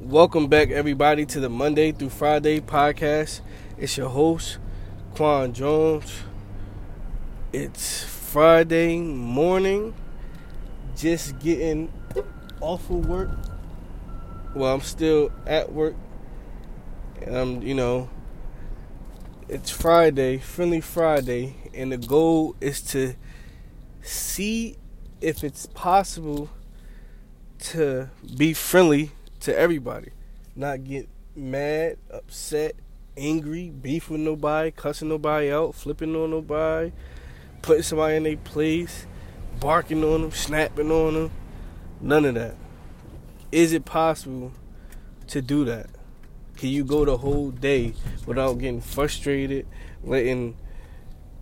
Welcome back, everybody, to the Monday through Friday podcast. It's your host, Quan Jones. It's Friday morning, just getting off of work. Well, I'm still at work. And I'm, you know, it's Friday, friendly Friday, and the goal is to see if it's possible to be friendly to everybody, not get mad, upset, angry, beef with nobody, cussing nobody out, flipping on nobody, putting somebody in their place, barking on them, snapping on them. None of that. Is it possible to do that? Can you go the whole day without getting frustrated, letting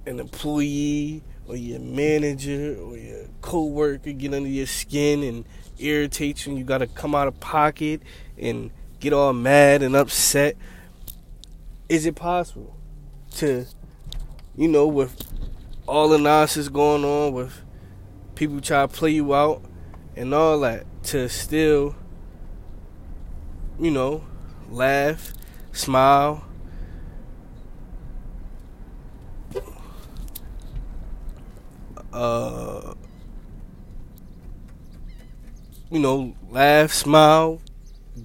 an employee or your manager or your coworker get under your skin and irritate you and you gotta come out of pocket and get all mad and upset? Is it possible to, you know, with all the nonsense going on, with people try to play you out and all that, to still, you know, laugh, smile, uh, you know, laugh, smile,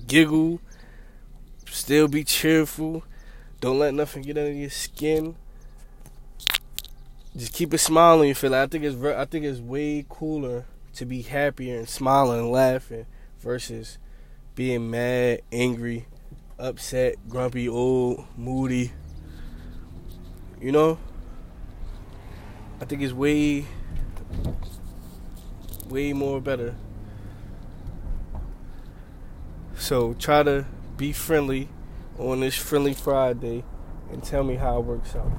giggle, still be cheerful. Don't let nothing get under your skin. Just keep a smile on your face. I think it's I think it's way cooler to be happier and smiling and laughing versus being mad, angry, upset, grumpy, old, moody. You know? I think it's way way more better. So try to be friendly on this friendly Friday and tell me how it works out.